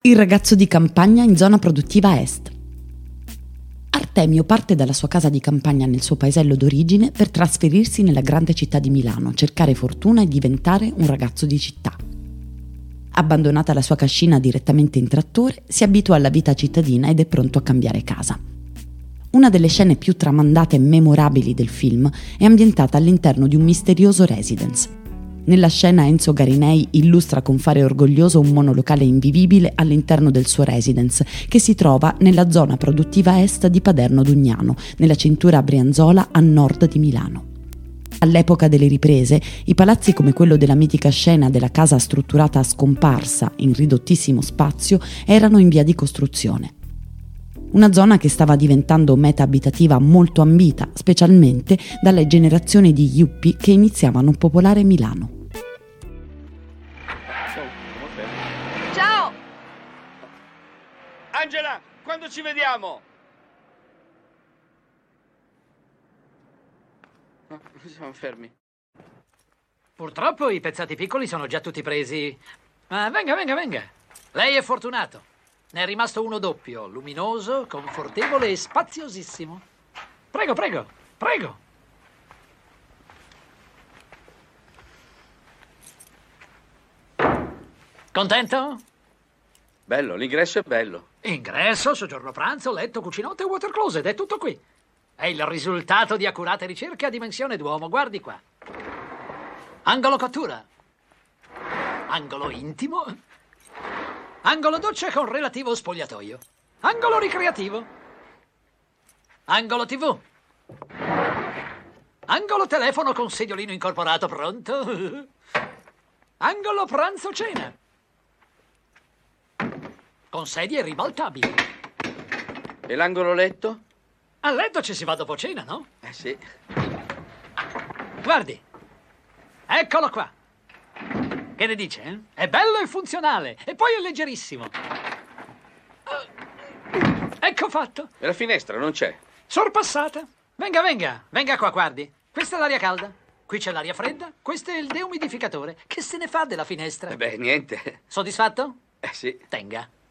Il ragazzo di campagna in zona produttiva est. Artemio parte dalla sua casa di campagna nel suo paesello d'origine per trasferirsi nella grande città di Milano, cercare fortuna e diventare un ragazzo di città. Abbandonata la sua cascina direttamente in trattore, si abitua alla vita cittadina ed è pronto a cambiare casa. Una delle scene più tramandate e memorabili del film è ambientata all'interno di un misterioso residence, nella scena Enzo Garinei illustra con fare orgoglioso un monolocale invivibile all'interno del suo residence, che si trova nella zona produttiva est di Paderno Dugnano, nella cintura Brianzola a nord di Milano. All'epoca delle riprese, i palazzi come quello della mitica scena della casa strutturata a scomparsa in ridottissimo spazio erano in via di costruzione. Una zona che stava diventando meta abitativa molto ambita, specialmente dalle generazioni di yuppie che iniziavano a popolare Milano. Angela, quando ci vediamo? No, siamo fermi. Purtroppo i pezzati piccoli sono già tutti presi. Ma venga, venga, venga. Lei è fortunato. Ne è rimasto uno doppio, luminoso, confortevole e spaziosissimo. Prego, prego, prego. Contento? Bello, l'ingresso è bello. Ingresso, soggiorno pranzo, letto, cucinotte e water closet, è tutto qui. È il risultato di accurate ricerche a dimensione d'uomo, guardi qua. Angolo cottura. Angolo intimo. Angolo doccia con relativo spogliatoio. Angolo ricreativo. Angolo TV. Angolo telefono con sediolino incorporato pronto. Angolo pranzo cena con sedie ribaltabili. E l'angolo letto? A letto ci si va dopo cena, no? Eh sì. Guardi, eccolo qua. Che ne dice? Eh? È bello e funzionale, e poi è leggerissimo. Ecco fatto. E la finestra non c'è? Sorpassata. Venga, venga, venga qua, guardi. Questa è l'aria calda. Qui c'è l'aria fredda. Questo è il deumidificatore. Che se ne fa della finestra? Eh beh, niente. Soddisfatto? Eh sì. Tenga.